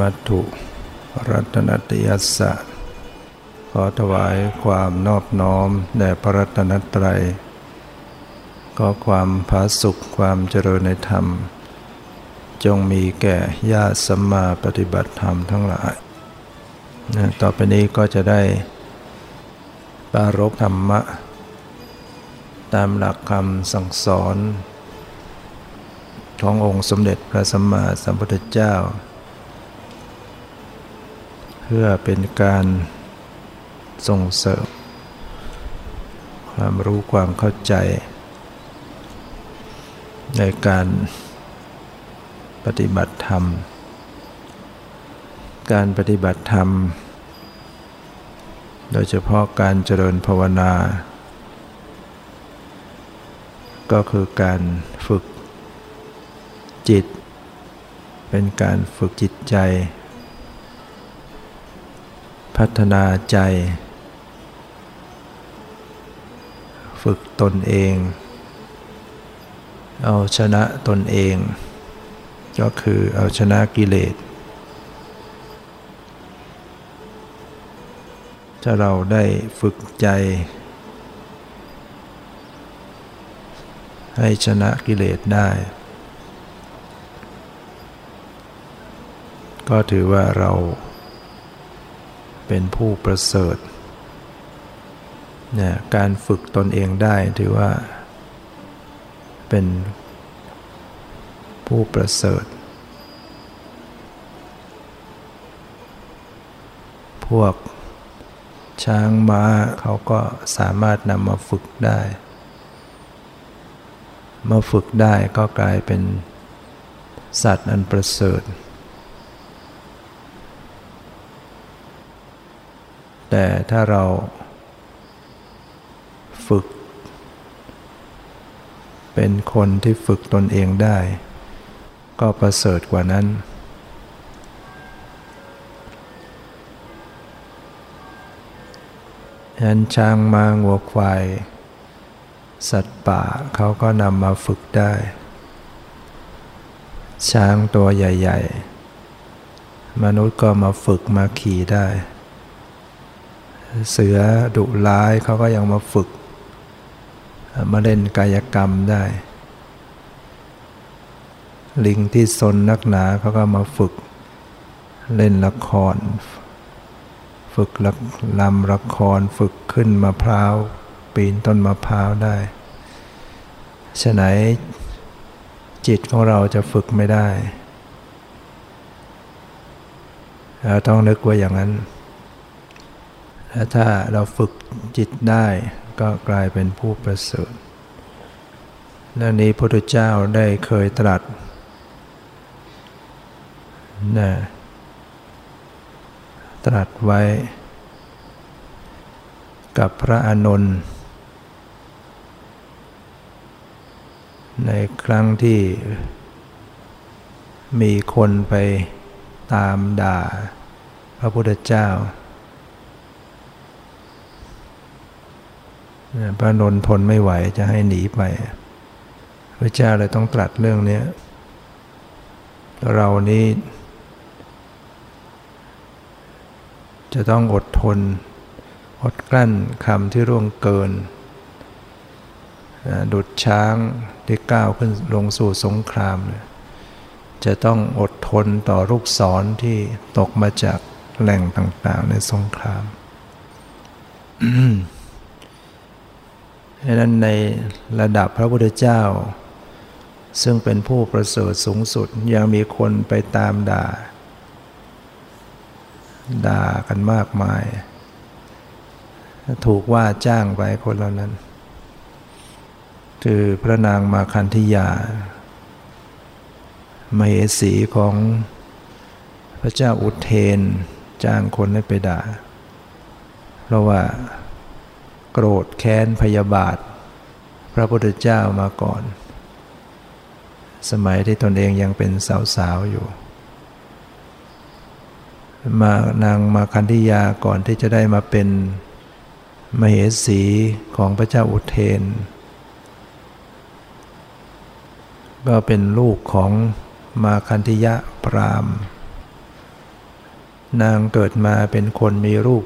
มัตถุรัตนตยัสสะ ขอถวายความนอบน้อมแด่พระรัตนตรัยก็ความผาสุขความเจริญในธรรม จงมีแก่ญาติสัมมาปฏิบัติธรรมทั้งหลาย ต่อไปนี้ก็จะได้ปารกธรรมะ ตามหลักคำสั่งสอน ขององค์สมเด็จพระสัมมาสัมพุทธเจ้า พื่อเป็นการส่งเสริม ความรู้ความเข้าใจ ในการปฏิบัติธรรม การปฏิบัติธรรม โดยเฉพาะการเจริญภาวนา ก็คือการฝึกจิต เป็นการฝึกจิตใจ พัฒนาใจ ฝึกตนเอง เอาชนะตนเอง ก็คือเอาชนะกิเลส ถ้าเราได้ฝึกใจ ให้ชนะกิเลสได้ก็ถือว่าเรา เป็นผู้ประเสริฐเนี่ยการฝึกตนเองได้ถือว่า เป็นผู้ประเสริฐ พวกช้างม้าเขาก็สามารถนำมาฝึกได้มาฝึกได้ก็กลายเป็นสัตว์อันประเสริฐ แต่ถ้าเราฝึก เป็นคนที่ฝึกตนเองได้ ก็ประเสริฐกว่านั้นฉะนั้นช้างมางัวควาย สัตว์ป่าเขาก็นำมาฝึกได้ ช้างตัวใหญ่ ๆ มนุษย์ก็มาฝึกมาขี่ได้ เสือดุร้ายเขาก็ยังมาฝึก มาเล่นกายกรรมได้ ลิงที่ซนนักหนาเขาก็มาฝึก เล่นละคร ฝึกลำละครฝึกขึ้นมะพร้าว ปีนต้นมะพร้าวได้ฉะไหนจิตของเราจะฝึกไม่ได้เราต้องนึกว่าอย่างนั้น และถ้าเราฝึกจิตได้ก็กลายเป็นผู้ประเสริฐและนี้พระพุทธเจ้าได้เคยตรัสนะตรัสไว้ กับพระอานนท์ในครั้งที่มีคนไปตามด่าพระพุทธเจ้า พระนนทนไม่ไหวจะให้หนีไป พระเจ้าเลยต้องตรัสเรื่องนี้เรานี้จะต้องอดทน อดกลั้นคำที่ร่วงเกิน ดุดช้างที่ก้าวขึ้นลงสู่สงคราม จะต้องอดทนต่อลูกศรที่ตกมาจากแหล่งต่าง ๆ ในสงคราม ดังนั้นในระดับพระพุทธเจ้า ซึ่งเป็นผู้ประเสริฐสูงสุดยังมีคนไปตามด่า ด่ากันมากมาย ถูกว่าจ้างไปคนเหล่านั้น คือพระนางมาคันธิยามเหสีของพระเจ้าอุเทนจ้างคนให้ไปด่า เพราะว่า โกรธแค้นพยาบาท พระพุทธเจ้ามาก่อน สมัยที่ตนเองยังเป็นสาวๆอยู่ มานางมาคันธิยาก่อนที่จะได้มาเป็นมเหสีของพระเจ้าอุเทน ก็เป็นลูกของมาคันธิยะพราม นางเกิดมาเป็นคนมีรูป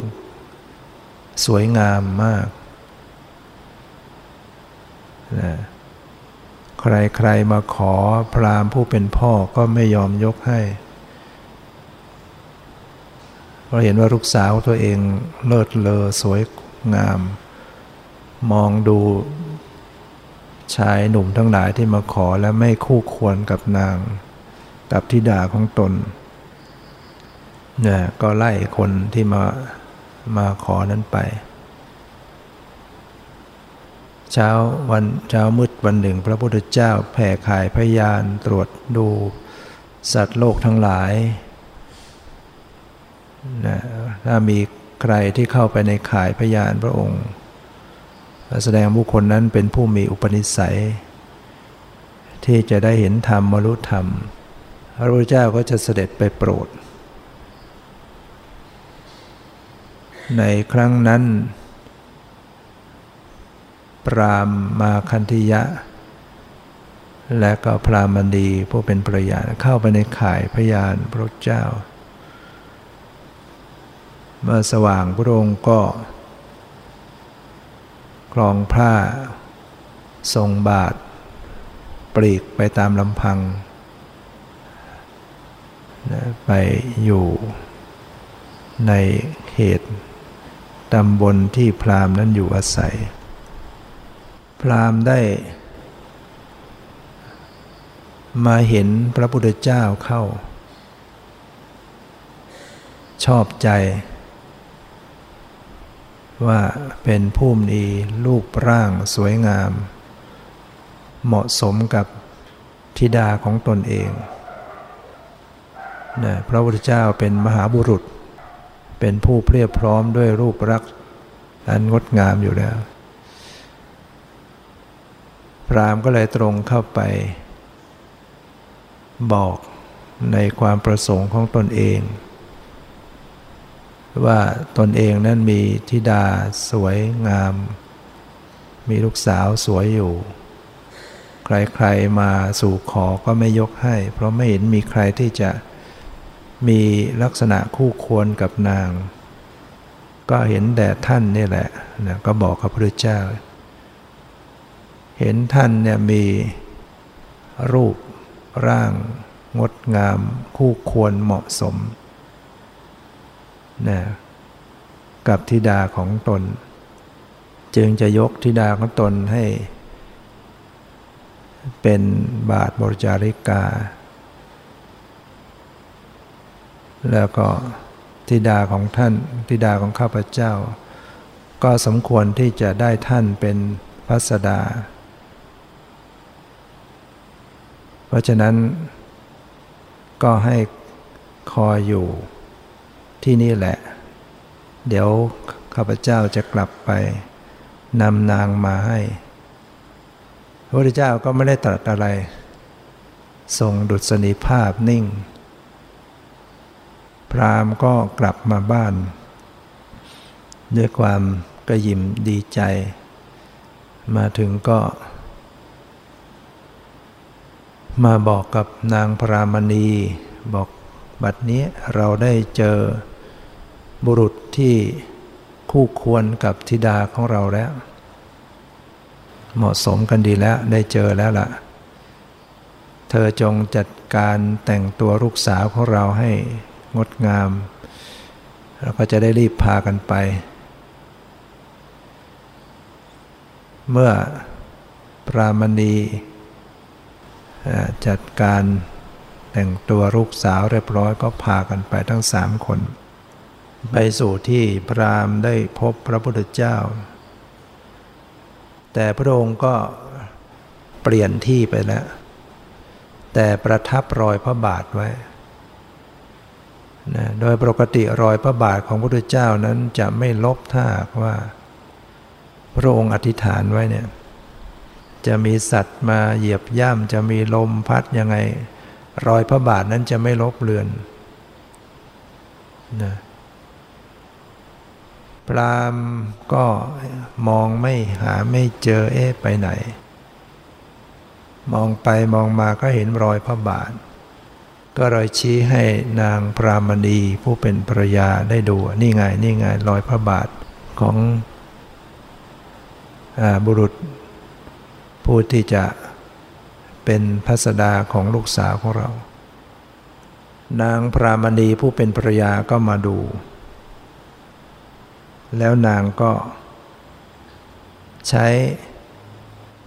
สวยงามมาก นะใครๆมาขอพราหมณ์ผู้เป็นพ่อก็ไม่ยอมยกให้ เพราะเห็นว่าลูกสาวตัวเองเลิศเลอสวยงาม มองดูชายหนุ่มทั้งหลายที่มาขอและไม่คู่ควรกับนาง กับทิดาของตนเนี่ยก็ไล่คนที่มามาขอนั้นไป เช้าวันเช้ามืดวันหนึ่ง พระพุทธเจ้าแผ่ขายพยานตรวจดู สัตว์โลกทั้งหลายนะถ้ามีใครที่เข้าไปในขายพยานพระองค์ แสดงบุคคลนั้นเป็นผู้มีอุปนิสัย ที่จะได้เห็นธรรมมรุธรรม พระพุทธเจ้าก็จะเสด็จไปโปรด ในครั้งนั้น ปรามมาคันธิยะ และก็พรามณี ผู้เป็นภรยาเข้าไปในข่ายพยานพระเจ้า เมื่อสว่างพระองค์ก็คลองผ้า ทรงบาท ปลีกไปตามลำพัง ไปอยู่ในเขตตำบลที่พราหมณ์นั้นอยู่อาศัย พราหมณ์ได้ มาเห็นพระพุทธเจ้าเข้า ชอบใจ ว่าเป็นผู้มีรูปร่างสวยงาม เหมาะสมกับธิดาของตนเองนะพระพุทธเจ้าเป็นมหาบุรุษ เป็นผู้เพียบพร้อมด้วยรูปรักษ์อันงดงามอยู่แล้ว พรามก็เลยตรงเข้าไป บอกในความประสงค์ของตนเอง ว่าตนเองนั้นมีธิดาสวยงาม มีลูกสาวสวยอยู่ ใครๆมาสู่ขอก็ไม่ยกให้ เพราะไม่เห็นมีใครที่จะมีลักษณะคู่ควรกับนาง ก็เห็นแด่ท่านนี่แหละนะก็บอกกับพระเจ้า เห็นท่านเนี่ยมีรูปร่าง งดงาม คู่ควรเหมาะสมนะกับธิดาของตน จึงจะยกธิดาของตนให้ เป็นบาทบริจาริกา แล้วก็ธิดาของท่านธิดาของข้าพเจ้า ก็สมควรที่จะได้ท่านเป็นพัสดา เพราะฉะนั้นก็ให้คอยอยู่ที่นี่แหละ เดี๋ยวข้าพเจ้าจะกลับไปนำนางมาให้ พระพุทธเจ้าก็ไม่ได้ตรัสอะไร ทรงดุษณีภาพนิ่ง พรามก็กลับมาบ้าน ด้วยความกระยิมดีใจ มาถึงก็ มาบอกกับนางพรามณี บอกบัดนี้เราได้เจอบุรุษที่คู่ควรกับธิดาของเราแล้ว เหมาะสมกันดีแล้วได้เจอแล้วล่ะ เธอจงจัดการแต่งตัวลูกสาวของเราให้งดงามแล้วก็จะได้รีบพากันไป เมื่อปรามณี จัดการแต่งตัวลูกสาวเรียบร้อยก็พากันไปทั้งสามคน ไปสู่ที่พระรามได้พบพระพุทธเจ้า แต่พระองค์ก็เปลี่ยนที่ไปแล้ว แต่ประทับรอยพระบาทไว้นะโดยปกติรอยพระบาทของพระพุทธเจ้านั้นจะไม่ลบถ้าว่า พระองค์อธิษฐานไว้เนี่ย จะมีสัตว์มาเหยียบย่ำจะมีลมพัดยังไง รอยพระบาทนั้นจะไม่ลบเลือนนะพรามก็มองไม่หาไม่เจอเอ๊ะไปไหน มองไปมองมาก็เห็นรอยพระบาท ก็เลยชี้ให้นางพรามณีผู้เป็นภรรยาได้ดูนี่ไงนี่ไงรอยพระบาทของอบุรุษ ผู้ที่จะเป็นพัสดาของลูกสาวของเรา นางพรามณีผู้เป็นภรรยาก็มาดู แล้วนางก็ ใช้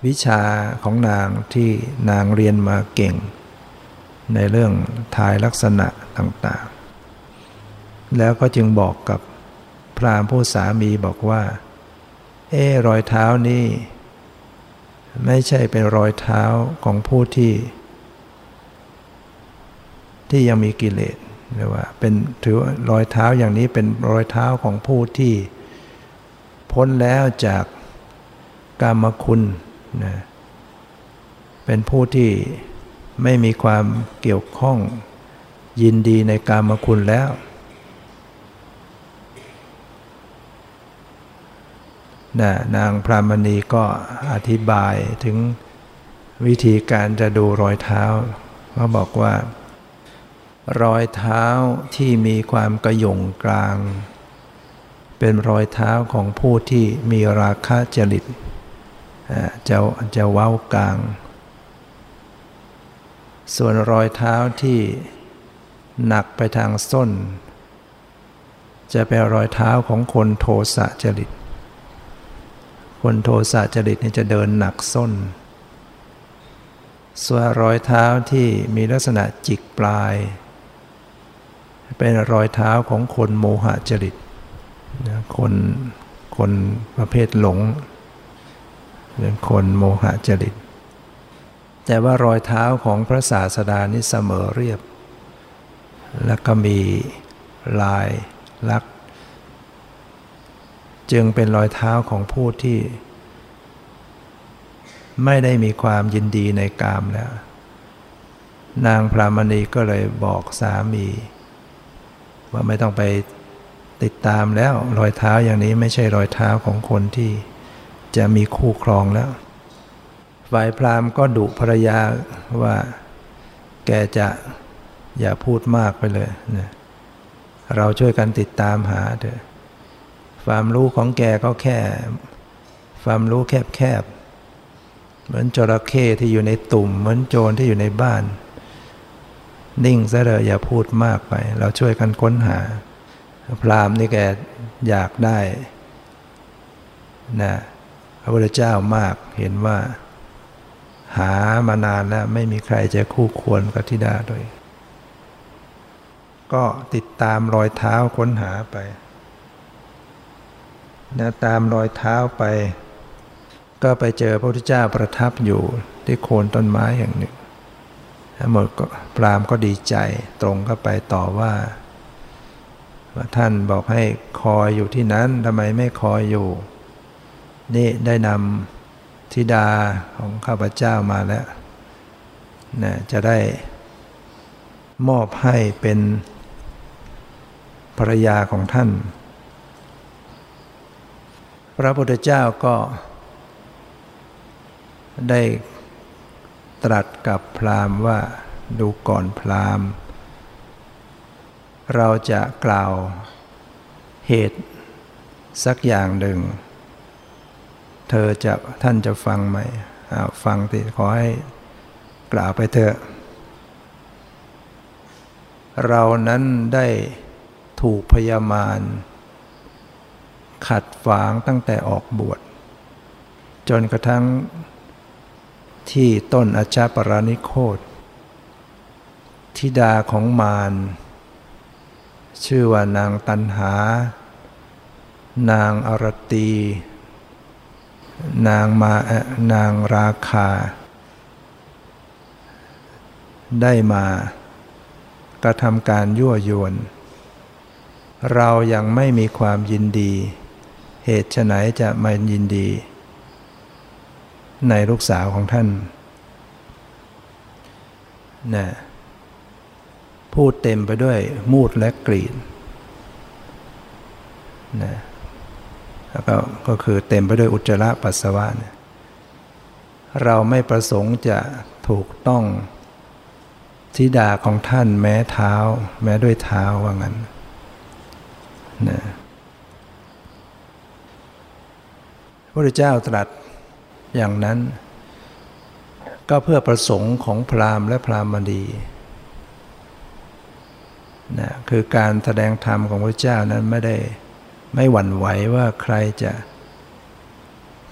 วิชาของนางที่นางเรียนมาเก่ง ในเรื่องทายลักษณะต่างๆ แล้วก็จึงบอกกับพรามผู้สามีบอกว่า เอรอยเท้านี่ ไม่ใช่เป็นรอยเท้าของผู้ที่ ที่ยังมีกิเลสหรือว่าเป็นถือรอยเท้าอย่างนี้เป็นรอยเท้าของผู้ที่ พ้นแล้วจากกามคุณนะเป็นผู้ที่ไม่มีความเกี่ยวข้องยินดีในกามคุณแล้ว นะนางพรามณีก็อธิบายถึงวิธีการจะดูรอยเท้าเขาบอกว่า รอยเท้าที่มีความกระยงกลาง เป็นรอยเท้าของผู้ที่มีราคะจริตจะจะเว้ากลาง ส่วนรอยเท้าที่หนักไปทางส้น จะเป็นรอยเท้าของคนโทสะจริต คนโทสะจริตนี่จะเดินหนักส้นส่วนรอยเท้าที่มีลักษณะจิกปลาย เป็นรอยเท้าของคนโมหะจริตคนคนประเภทหลงเป็นคนโมหะจริต แต่ว่ารอยเท้าของพระศาสดานี่เสมอเรียบ แล้วก็มีลายลักษ จึงเป็นรอยเท้าของผู้ที่ ไม่ได้มีความยินดีในกามแล้ว นางพรามณีก็เลยบอกสามี ว่าไม่ต้องไปติดตามแล้ว รอยเท้าอย่างนี้ไม่ใช่รอยเท้าของคนที่จะมีคู่ครองแล้ว ฝ่ายพราหมณ์ก็ดุภรรยาว่าแกจะอย่าพูดมากไปเลยนะเราช่วยกันติดตามหาเถอะ ความรู้ของแกก็แค่ ความรู้แคบๆ เหมือนจระเข้ที่อยู่ในตุ่ม เหมือนโจรที่อยู่ในบ้าน นิ่งซะเลยอย่าพูดมากไป เราช่วยกันค้นหา พรามนี่แกอยากได้นะพระพุทธเจ้ามากเห็นว่า หามานานแล้วไม่มีใครจะคู่ควรกับทิดาด้วย ก็ติดตามรอยเท้าค้นหาไป นะตามรอยเท้าไป ก็ไปเจอพระพุทธเจ้าประทับอยู่ที่โคนต้นไม้อย่างหนึ่งทั้งหมดก็พรามก็ดีใจตรงเข้าไปต่อว่าว่าท่านบอกให้คอยอยู่ที่นั้นทำไมไม่คอยอยู่ นี่ได้นำธิดาของข้าพเจ้ามาแล้วนะจะได้มอบให้เป็นภรรยาของท่าน พระพุทธเจ้าก็ได้ตรัสกับพราหมณ์ว่าดูก่อนพราหมณ์ เราจะกล่าวเหตุสักอย่างหนึ่ง เธอจะท่านจะฟังไหมฟังติขอให้กล่าวไปเถอะ เรานั้นได้ถูกพยามาร ขัดฝางตั้งแต่ออกบวช จนกระทั่งที่ต้นอาชาปรานิโคตธิดาของมารชื่อว่านางตันหา นางอรตี นางมานางราคา ได้มากระทำการยั่วยวน เรายังไม่มีความยินดี เหตุฉไฉนจะมายินดี ในลูกสาวของท่านนะพูดเต็มไปด้วยมูดและกรีดนะแล้วก็ก็คือเต็มไปด้วยอุจจาระปัสสาวะนะเราไม่ประสงค์จะถูกต้องธิดาของท่านแม้เท้า แม้ด้วยเท้าว่างั้นนะ พระเจ้าตรัสอย่างนั้น ก็เพื่อประสงค์ของพราหมณ์และพราหมณีนะคือการแสดงธรรมของพระเจ้านั้นไม่ได้ไม่หวั่นไหวว่าใครจะ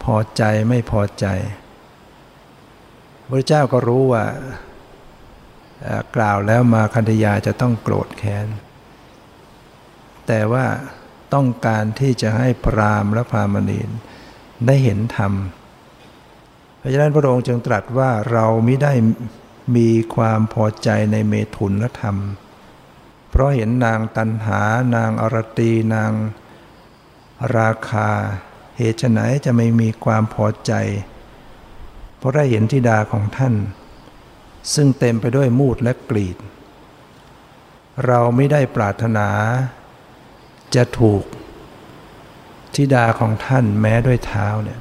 พอใจไม่พอใจ พระเจ้าก็รู้ว่ากล่าวแล้วมาคันธยาจะต้องโกรธแค้น แต่ว่าต้องการที่จะให้พรามและพรามณีน ได้เห็นธรรมเพราะฉะนั้นพระองค์จึงตรัสว่าเราไม่ได้มีความพอใจในเมถุนธรรม เพราะเห็นนางตันหานางอรตีนางราคา เหตุไหนจะไม่มีความพอใจ เพราะได้เห็นธิดาของท่าน ซึ่งเต็มไปด้วยมูดและกรีด เราไม่ได้ปรารถนา จะถูก ธิดาของท่านแม้ด้วยเท้าเนี่ย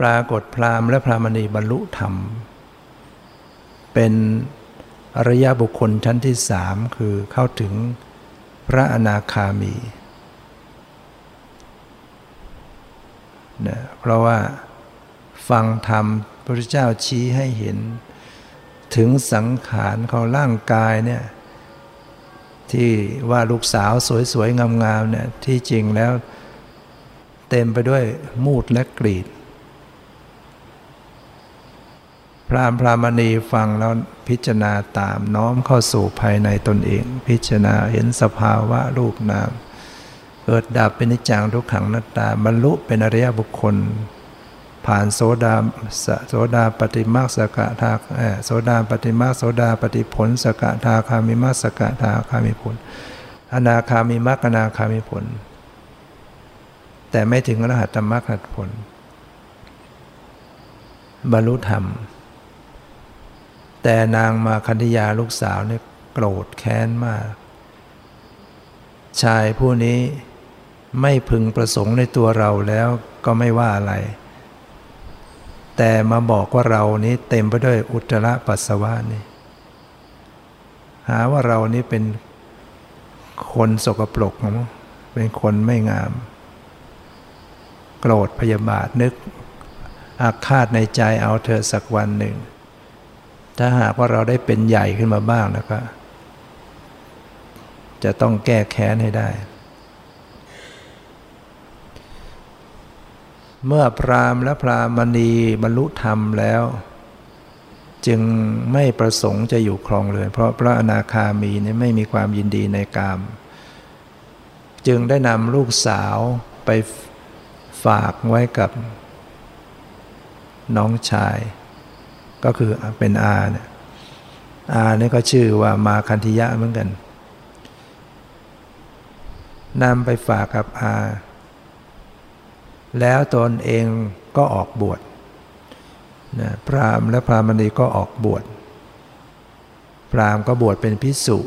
ปรากฏพราหมณ์และพรามณีบรรลุธรรม เป็นอริยบุคคลชั้นที่สามคือเข้าถึงพระอนาคามีนะเพราะว่าฟังธรรมพระพุทธเจ้าชี้ให้เห็น ถึงสังขารของร่างกายเนี่ย ที่ว่าลูกสาวสวยๆ งามๆเนี่ยที่จริงแล้ว เต็มไปด้วยมูดและกรีด พรามพรามณีฟังแล้วพิจารณาตามน้อมเข้าสู่ภายในตนเอง พิจารณาเห็นสภาวะรูปนามเกิดดับเป็นนิจังทุกขังนัตตาบรรลุเป็นอริยบุคคล ผ่านโสดาโสดาปฏิมาสกทาโสดาปฏิมาโสดาปฏิผลสกทาคามิมาสกทาคามิผล อนาคามิมักอนาคามิผล แต่ไม่ถึงอรหัตมรรคผล บรรลุธรรม แต่นางมาคันธยาลูกสาวเนี่ยโกรธแค้นมาก ชายผู้นี้ไม่พึงประสงค์ในตัวเราแล้วก็ไม่ว่าอะไร แต่มาบอกว่าเรานี้เต็มไปด้วยอุจจาระปัสสาวะนี่ หาว่าเรานี้เป็นคนสกปรกเป็นคนไม่งาม โกรธพยาบาทนึก อาฆาตในใจเอาเธอสักวันหนึ่ง ถ้าหากว่าเราได้เป็นใหญ่ขึ้นมาบ้างแล้วก็ จะต้องแก้แค้นให้ได้ เมื่อพรามและพรามณีบรรลุธรรมแล้ว จึงไม่ประสงค์จะอยู่ครองเลย เพราะพระอนาคามีนี่ไม่มีความยินดีในกาม จึงได้นำลูกสาวไปฝากไว้กับน้องชาย ก็คือเป็นอาเนี่ยอาเนี่ยก็ชื่อว่ามาคันธิยะเหมือนกันนำไปฝากกับอา แล้วตนเองก็ออกบวชนะพราหมณ์และพราหมณีก็ออกบวช พราหมณ์ก็บวชเป็นพิสุ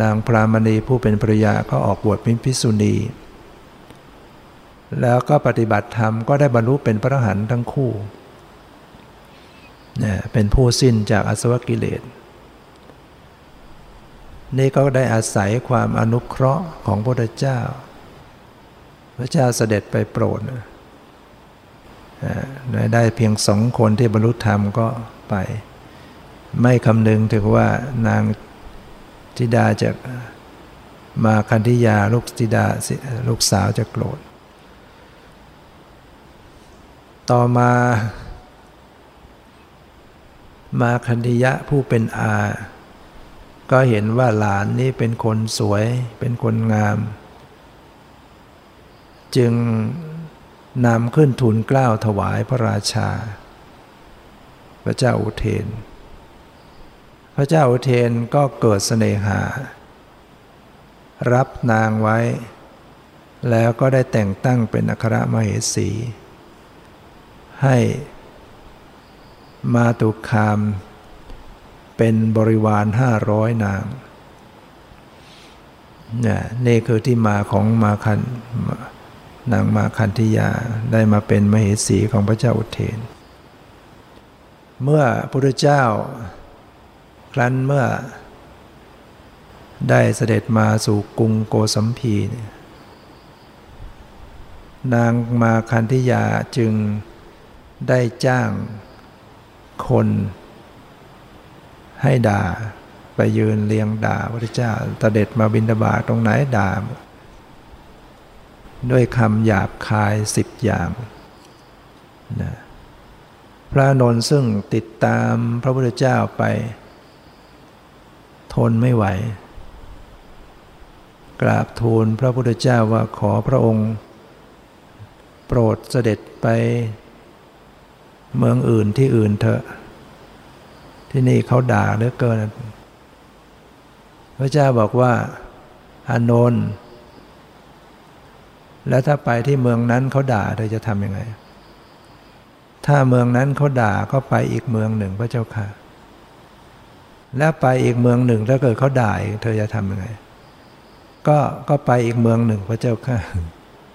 นางพราหมณีผู้เป็นภรยาก็ออกบวชเป็นพิสุณี แล้วก็ปฏิบัติธรรมก็ได้บรรลุเป็นพระหันทั้งคู่นะเป็นผู้สิ้นจากอสวกิเลส นี่ก็ได้อาศัยความอนุเคราะห์ของพระพุทธเจ้า พระเจ้าเสด็จไปโปรดได้เพียงสองคนที่บรรลุธรรมก็ไป ไม่คำนึงถึงว่านางธิดาจะมาคันธิยาลูกธิดาลูกสาวจะโกรธ ต่อมา มาคันธิยะผู้เป็นอา ก็เห็นว่าหลานนี้เป็นคนสวยเป็นคนงาม จึงนำขึ้นทูลกล้าวถวายพระราชา พระเจ้าอุเทน พระเจ้าอุเทนก็เกิดเสน่หา รับนางไว้ แล้วก็ได้แต่งตั้งเป็นอัครมเหสี ให้มาตุคาม เป็นบริวารห้าร้อยนางนี่คือที่มาของมาคัน นางมาคันธิยาได้มาเป็นมเหสีของพระเจ้าอุเทน เมื่อพระพุทธเจ้า ครั้นเมื่อ ได้เสด็จมาสู่กรุงโกสัมพีนางมาคันธิยาจึงได้จ้างคนให้ด่าไปยืนเลียงด่าพระเจ้าตเด็จมาบินดาบาตรงไหนด่า ด้วยคำหยาบคายสิบอย่างนะพระนนท์ซึ่งติดตามพระพุทธเจ้าไป ทนไม่ไหว กราบทูลพระพุทธเจ้าว่าขอพระองค์ โปรดเสด็จไป เมืองอื่นที่อื่นเถอะ ที่นี่เขาด่าเหลือเกิน พระเจ้าบอกว่าอานนท์ แล้วถ้าไปที่เมืองนั้นเขาด่าเธอจะทำยังไง ถ้าเมืองนั้นเขาด่าก็ไปอีกเมืองหนึ่งพระเจ้าค่ะ แล้วไปอีกเมืองหนึ่งถ้าเกิดเขาด่าเธอจะทำยังไง ก็ก็ไปอีกเมืองหนึ่งพระเจ้าค่ะ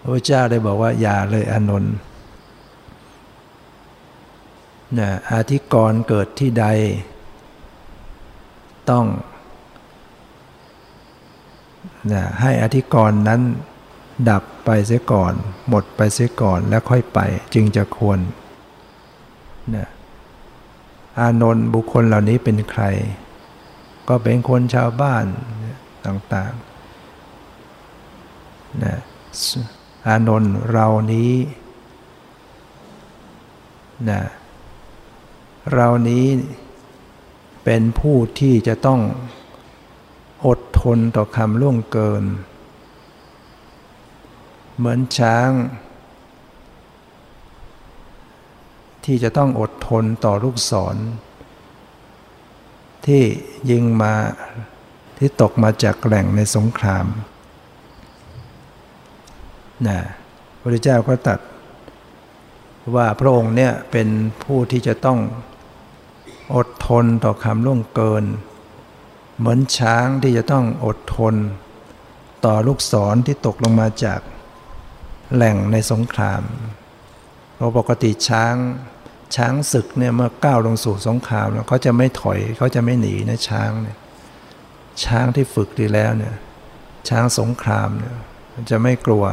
พระเจ้าได้บอกว่าอย่าเลยอนนท์นะอาธิกรเกิดที่ใด ต้องนะให้อธิกรนั้น ดับไปเสียก่อน หมดไปเสียก่อนแล้วค่อยไป จึงจะควรนะอานนท์บุคคลเหล่านี้เป็นใคร ก็เป็นคนชาวบ้านต่างๆนะอานนท์เรานี้นะเรานี้เป็นผู้ที่จะต้องอดทนต่อคำล่วงเกิน เหมือนช้าง ที่จะต้องอดทนต่อลูกศร ที่ยิงมาที่ตกมาจากแหล่งในสงครามนะพระเจ้าก็ตัดว่าพระองค์เนี่ยเป็นผู้ที่จะต้องอดทนต่อคำล่วงเกิน เหมือนช้างที่จะต้องอดทน ต่อลูกศรที่ตกลงมาจาก แหล่งในสงคราม เพราะปกติช้างช้างศึกเนี่ยเมื่อก้าวลงสู่สงครามแล้วเขาจะไม่ถอยเขาจะไม่หนีนะช้างเนี่ยช้างที่ฝึกดีแล้วเนี่ยช้างสงครามเนี่ยมันจะไม่กลัว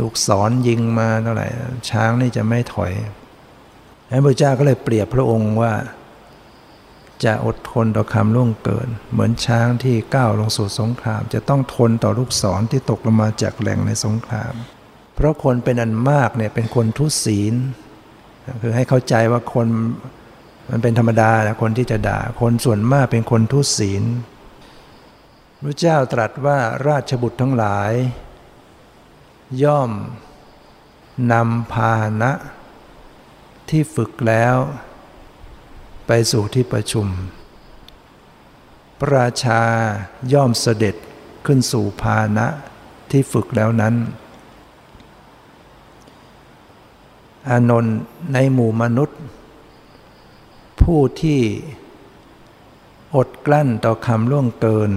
ลูกศรยิงมาเท่าไหร่ช้างนี่จะไม่ถอยนั้นพระเจ้าก็เลยเปรียบพระองค์ว่า จะอดทนต่อคำล่วงเกิน เหมือนช้างที่ก้าวลงสู่สงคราม จะต้องทนต่อลูกศรที่ตกลงมาจากแหล่งในสงคราม เพราะคนเป็นอันมากเนี่ยเป็นคนทุศีล คือให้เข้าใจว่าคนมันเป็นธรรมดานะคนที่จะด่า คนส่วนมากเป็นคนทุศีลพระเจ้าตรัสว่าราชบุตรทั้งหลาย ย่อมนำพาหนะ ที่ฝึกแล้ว ไปสู่ที่ประชุม พระราชาย่อมเสด็จขึ้นสู่พาณะที่ฝึกแล้วนั้น อานนท์ในหมู่มนุษย์ ผู้ที่อดกลั้นต่อคำล่วงเกิน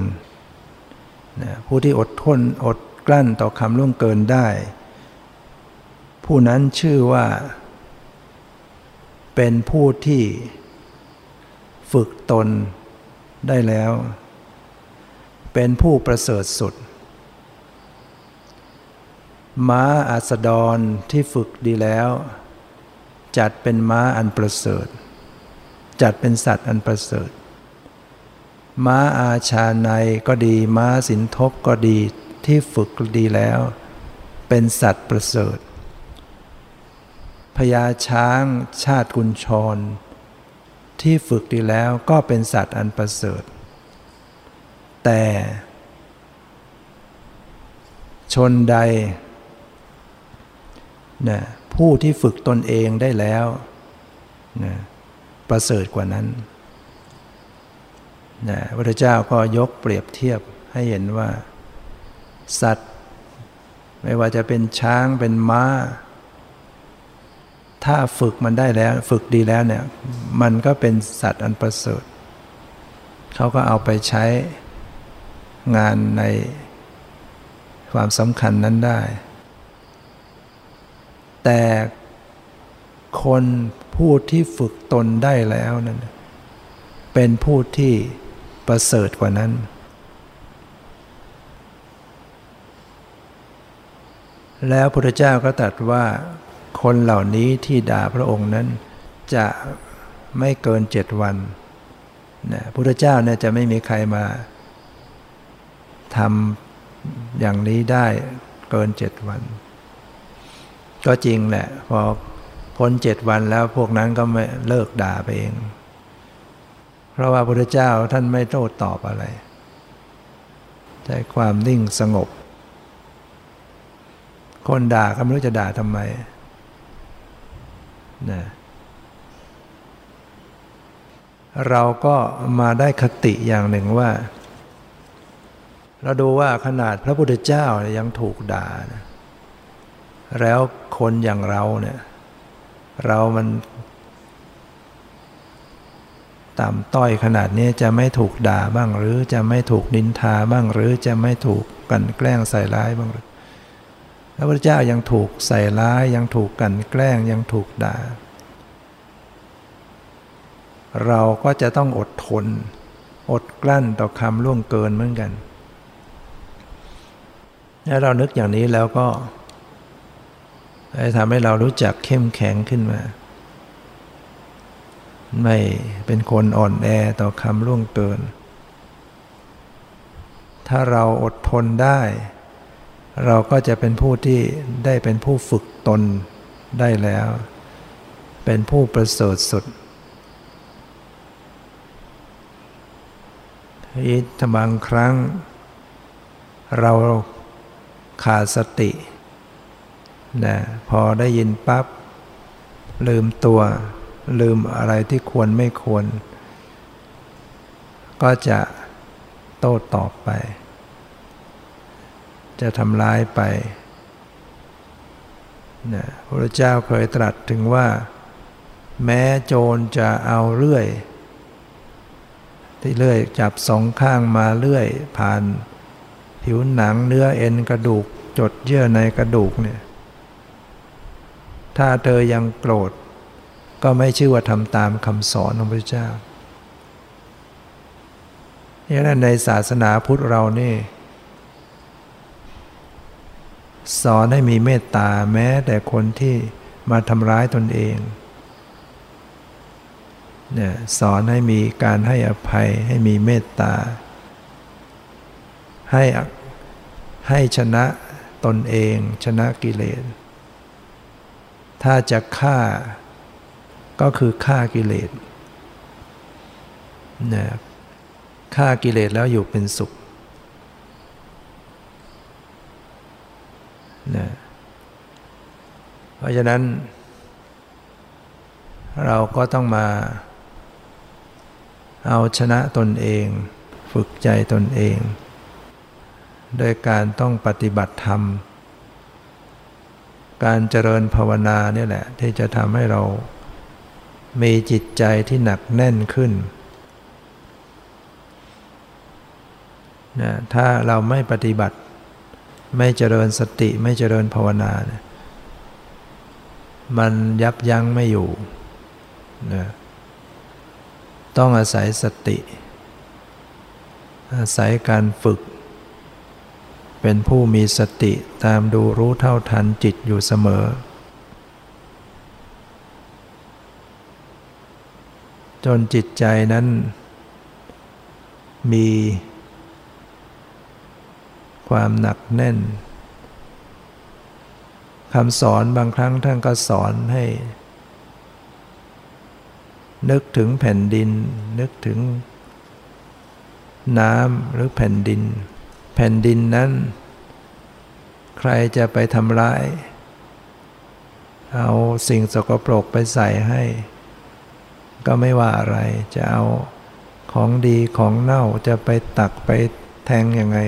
ผู้ที่อดทนอดกลั้นต่อคำล่วงเกินได้ ผู้นั้นชื่อว่า เป็นผู้ที่ ฝึกตนได้แล้ว เป็นผู้ประเสริฐสุด ม้าอาสดรที่ฝึกดีแล้ว จัดเป็นม้าอันประเสริฐ จัดเป็นสัตว์อันประเสริฐ ม้าอาชาในก็ดีม้าสินทบก็ดีที่ฝึกดีแล้ว เป็นสัตว์ประเสริฐพญาช้างชาติกุญชร ที่ฝึกดีแล้วก็เป็นสัตว์อันประเสริฐ แต่ ชนใดนะผู้ที่ฝึกตนเองได้แล้วนะประเสริฐกว่านั้นนะพระเจ้าก็ยกเปรียบเทียบให้เห็นว่า สัตว์ ไม่ว่าจะเป็นช้างเป็นม้า ถ้าฝึกมันได้แล้วฝึกดีแล้วเนี่ยมันก็เป็นสัตว์อันประเสริฐเขาก็เอาไปใช้งานในความสำคัญนั้นได้ แต่คนผู้ที่ฝึกตนได้แล้วนั่นเป็นผู้ที่ประเสริฐกว่านั้น แล้วพระพุทธเจ้าก็ตรัสว่า คนเหล่านี้ที่ด่าพระองค์นั้นจะไม่เกินเจ็ดวันนะพุทธเจ้าเนี่ยจะไม่มีใครมาทำอย่างนี้ได้เกินเจ็ดวัน ก็จริงแหละ พอพ้นเจ็ดวันแล้วพวกนั้นก็ไม่เลิกด่าไปเอง เพราะว่าพระพุทธเจ้าท่านไม่โต้ตอบอะไรใช้ความนิ่งสงบ คนด่าก็ไม่รู้จะด่าทำไม นะเราก็มาได้คติอย่างหนึ่งว่า เราดูว่าขนาดพระพุทธเจ้ายังถูกด่านะแล้วคนอย่างเราเนี่ย เรามันต่ำต้อยขนาดนี้จะไม่ถูกด่าบ้างหรือจะไม่ถูกนินทาบ้างหรือจะไม่ถูกกันแกล้งใส่ร้ายบ้างหรือ พระพุทธเจ้ายังถูกใส่ร้ายยังถูกกันแกล้งยังถูกด่า เราก็จะต้องอดทน อดกลั้นต่อคำล่วงเกินเหมือนกันถ้าเรานึกอย่างนี้แล้วก็ทำให้เรารู้จักเข้มแข็งขึ้นมา ไม่เป็นคนอ่อนแอต่อคำล่วงเกิน ถ้าเราอดทนได้ เราก็จะเป็นผู้ที่ได้เป็นผู้ฝึกตนได้แล้ว เป็นผู้ประเสริฐสุดอีทบางครั้ง เราขาดสตินะพอได้ยินปับ๊บลืมตัว ลืมอะไรที่ควรไม่ควร ก็จะโต้ตอบไป จะทำร้ายไปนะพระเจ้าเคยตรัสถึงว่า แม้โจรจะเอาเลื่อย ที่เลื่อยจับสองข้างมาเลื่อย ผ่านผิวหนังเนื้อเอ็นกระดูกจดเยื่อในกระดูกเนี่ยถ้าเธอยังโกรธ ก็ไม่ชื่อว่าทำตามคำสอนของพระเจ้าอย่างนั้นในศาสนาพุทธเรานี่ สอนให้มีเมตตาแม้แต่คนที่มาทำร้ายตนเองเนี่ยสอนให้มีการให้อภัยให้มีเมตตา ให้ให้ชนะตนเองชนะกิเลส ถ้าจะฆ่าก็คือฆ่ากิเลสเนี่ยฆ่ากิเลสแล้วอยู่เป็นสุข นะเพราะฉะนั้น เราก็ต้องมา เอาชนะตนเอง ฝึกใจตนเองโดยการต้องปฏิบัติธรรม การเจริญภาวนาเนี่ยแหละ ที่จะทำให้เรามีจิตใจที่หนักแน่นขึ้นนะถ้าเราไม่ปฏิบัติ ไม่เจริญสติไม่เจริญภาวนาเนี่ยมันยับยั้งไม่อยู่นะต้องอาศัยสติ อาศัยการฝึก เป็นผู้มีสติตามดูรู้เท่าทันจิตอยู่เสมอ จนจิตใจนั้นมี ความหนักแน่นคำสอนบางครั้งท่านก็สอนให้ นึกถึงแผ่นดิน นึกถึง น้ำหรือแผ่นดิน แผ่นดินนั้น ใครจะไปทำร้าย เอาสิ่งสกปรกไปใส่ให้ ก็ไม่ว่าอะไรจะเอาของดีของเน่าจะไปตักไปแทงยังไง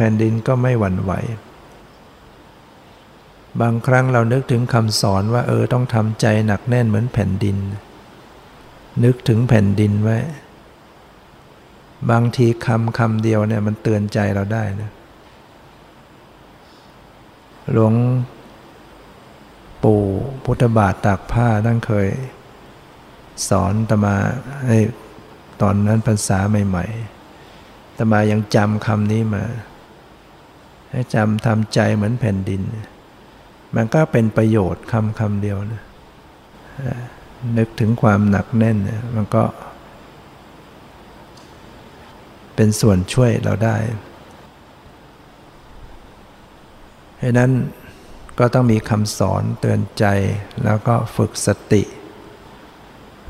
ผ่นดินก็ไม่หวั่นไหว บางครั้งเรานึกถึงคำสอนว่าเออต้องทำใจหนักแน่นเหมือนแผ่นดิน นึกถึงแผ่นดินไว้ บางทีคำคำเดียวเนี่ยมันเตือนใจเราได้นะหลวงปู่พุทธบาทตากผ้าท่านเคย สอนตมาให้ตอนนั้นภาษาใหม่ ๆตมายังจำคำนี้มา ให้จำทำใจเหมือนแผ่นดิน มันก็เป็นประโยชน์คำคำเดียวนะนึกถึงความหนักแน่น มันก็ เป็นส่วนช่วยเราได้เพราะนั้นก็ต้องมีคำสอนเตือนใจแล้วก็ฝึกสติ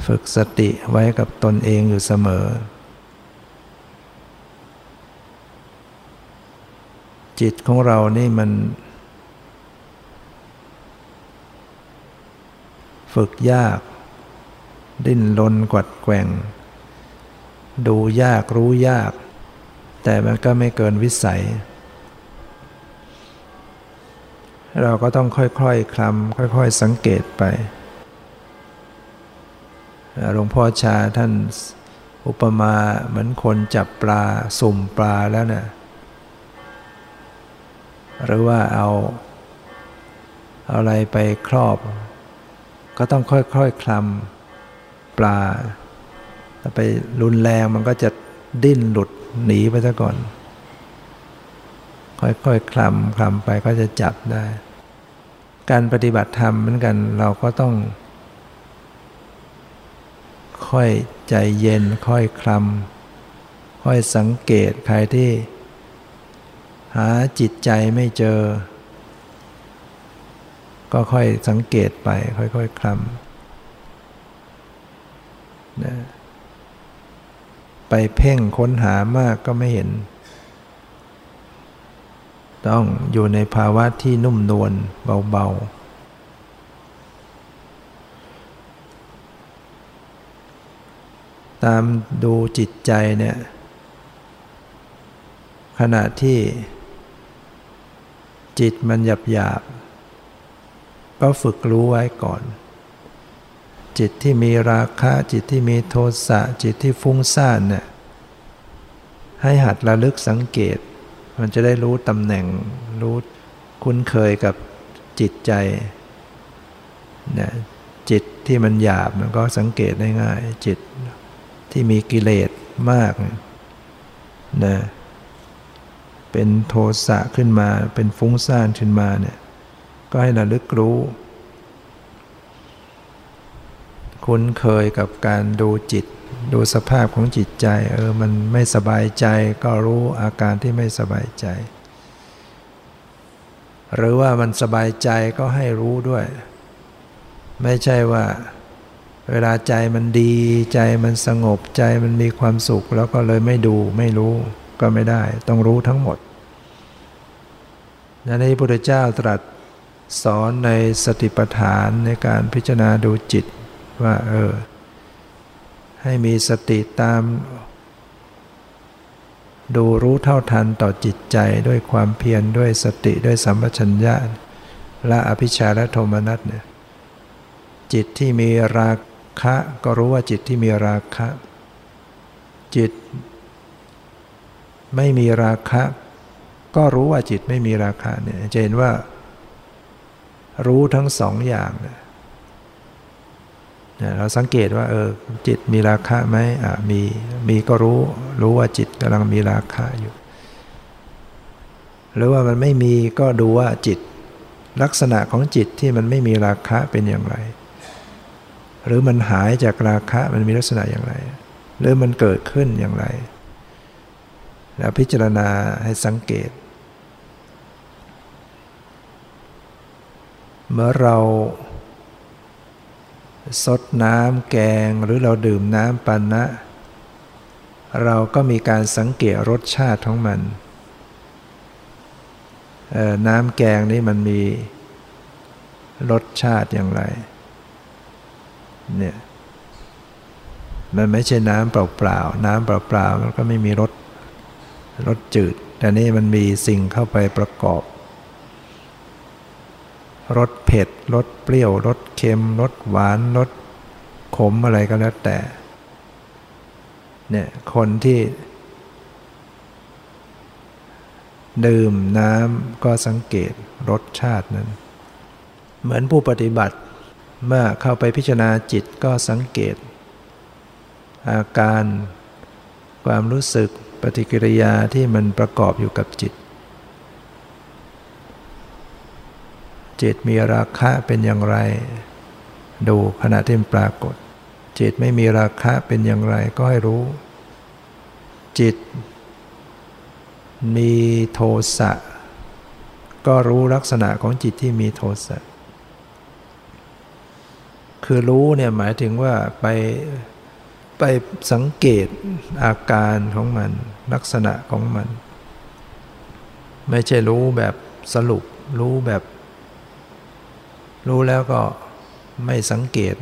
ฝึกสติไว้กับตนเองอยู่เสมอ จิตของเรานี่มัน ฝึกยาก ดิ้นรนกวัดแกว่ง ดูยากรู้ยาก แต่มันก็ไม่เกินวิสัย เราก็ต้องค่อยๆคลำค่อย ๆ สังเกตไปหลวงพ่อชาท่านอุปมาเหมือนคนจับปลาสุ่มปลาแล้วเนะี่ย หรือว่าเอาอะไรไปครอบ ก็ต้องค่อยๆคลำปลาถ้าไปรุนแรงมันก็จะดิ้นหลุดหนีไปซะก่อน ค่อยๆคลำคลำไปก็จะจับได้ การปฏิบัติธรรมเหมือนกันเราก็ต้อง ค่อยใจเย็นค่อยคลำค่อยสังเกตใครที่ หาจิตใจไม่เจอ ก็ค่อยสังเกตไป ค่อยๆคลำนะไปเพ่งค้นหามากก็ไม่เห็น ต้องอยู่ในภาวะที่นุ่มนวลเบาๆตามดูจิตใจเนี่ยขณะที่ จิตมันหยาบหยาบก็ฝึกรู้ไว้ก่อน จิตที่มีราคะจิตที่มีโทสะจิตที่ฟุ้งซ่านเนี่ยให้หัดระลึกสังเกต มันจะได้รู้ตำแหน่งรู้คุ้นเคยกับจิตใจนะจิตที่มันหยาบมันก็สังเกตได้ง่าย จิตที่มีกิเลสมากนะ เป็นโทสะขึ้นมา เป็นฟุ้งซ่านขึ้นมาเนี่ยก็ให้ระลึกรู้ คุ้นเคยกับการดูจิต ดูสภาพของจิตใจ เออมันไม่สบายใจก็รู้อาการที่ไม่สบายใจ หรือว่ามันสบายใจก็ให้รู้ด้วย ไม่ใช่ว่าเวลาใจมันดีใจมันสงบใจมันมีความสุข แล้วก็เลยไม่ดูไม่รู้ ก็ไม่ได้ ต้องรู้ทั้งหมดนันนี้พระพุทธเจ้าตรัสสอนในสติปัฏฐานในการพิจารณาดูจิตว่าเออ ให้มีสติตาม ดูรู้เท่าทันต่อจิตใจด้วยความเพียรด้วยสติด้วยสัมปชัญญะและอภิชาและโทมนัสเนี่ยจิตที่มีราคะก็รู้ว่าจิตที่มีราคะ จิต ไม่มีราคะ ก็รู้ว่าจิตไม่มีราคะเนี่ยจะเห็นว่า รู้ทั้งสองอย่างเนี่ยเราสังเกตว่าเออจิตมีราคะไหมอ่ามีมีก็รู้ รู้ว่าจิตกำลังมีราคะอยู่ หรือว่ามันไม่มีก็ดูว่าจิตลักษณะของจิตที่มันไม่มีราคะเป็นอย่างไร หรือมันหายจากราคะมันมีลักษณะอย่างไร หรือมันเกิดขึ้นอย่างไร แล้วพิจารณาให้สังเกต เมื่อเราซดน้ำแกงหรือเราดื่มน้ำปันนะ เราก็มีการสังเกตรสชาติของมัน น้ำแกงนี่มันมีรสชาติอย่างไรเนี่ยมันไม่ใช่น้ำเปล่าๆ น้ำเปล่าๆ มันก็ไม่มีรส รสจืด แต่นี่มันมีสิ่งเข้าไปประกอบรสเผ็ดรสเปรี้ยวรสเค็มรสหวานรสขมอะไรก็แล้วแต่เนี่ยคนที่ ดื่มน้ำก็สังเกตรสชาตินั้น เหมือนผู้ปฏิบัติ เมื่อเข้าไปพิจารณาจิตก็สังเกต อาการความรู้สึก ปฏิกิริยาที่มันประกอบอยู่กับจิต จิตมีราคะเป็นอย่างไร ดูขณะที่มันปรากฏ จิตไม่มีราคะเป็นอย่างไรก็ให้รู้ จิต มีโทสะก็รู้ลักษณะของจิตที่มีโทสะคือรู้เนี่ยหมายถึงว่าไป ไปสังเกตอาการของมันลักษณะของมัน ไม่ใช่รู้แบบสรุป รู้แบบ รู้แล้วก็ไม่สังเกต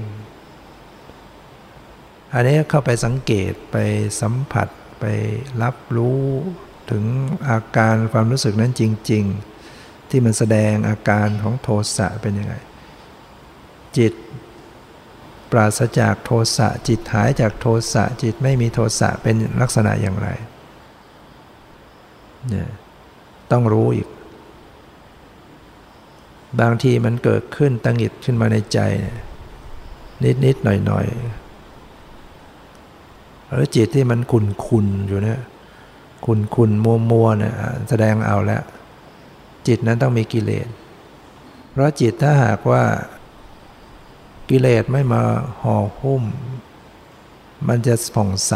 อันนี้เข้าไปสังเกตไปสัมผัสไปรับรู้ถึงอาการความรู้สึกนั้นจริง ๆ ที่มันแสดงอาการของโทสะเป็นยังไง จิต ปราศจากโทสะจิตหายจากโทสะจิตไม่มีโทสะเป็นลักษณะอย่างไรเนี่ยต้องรู้อีก บางทีมันเกิดขึ้นตังหิดขึ้นมาในใจนิดนิดหน่อยหน่อยแล้วจิตที่มันขุนคุนอยู่เนี่ยขุนคุนมัวมัวเนี่ยแสดงเอาแล้ว จิตนั้นต้องมีกิเลสเพราะจิตถ้าหากว่า กิเลสไม่มาห่อหุ้ม มันจะผ่องใส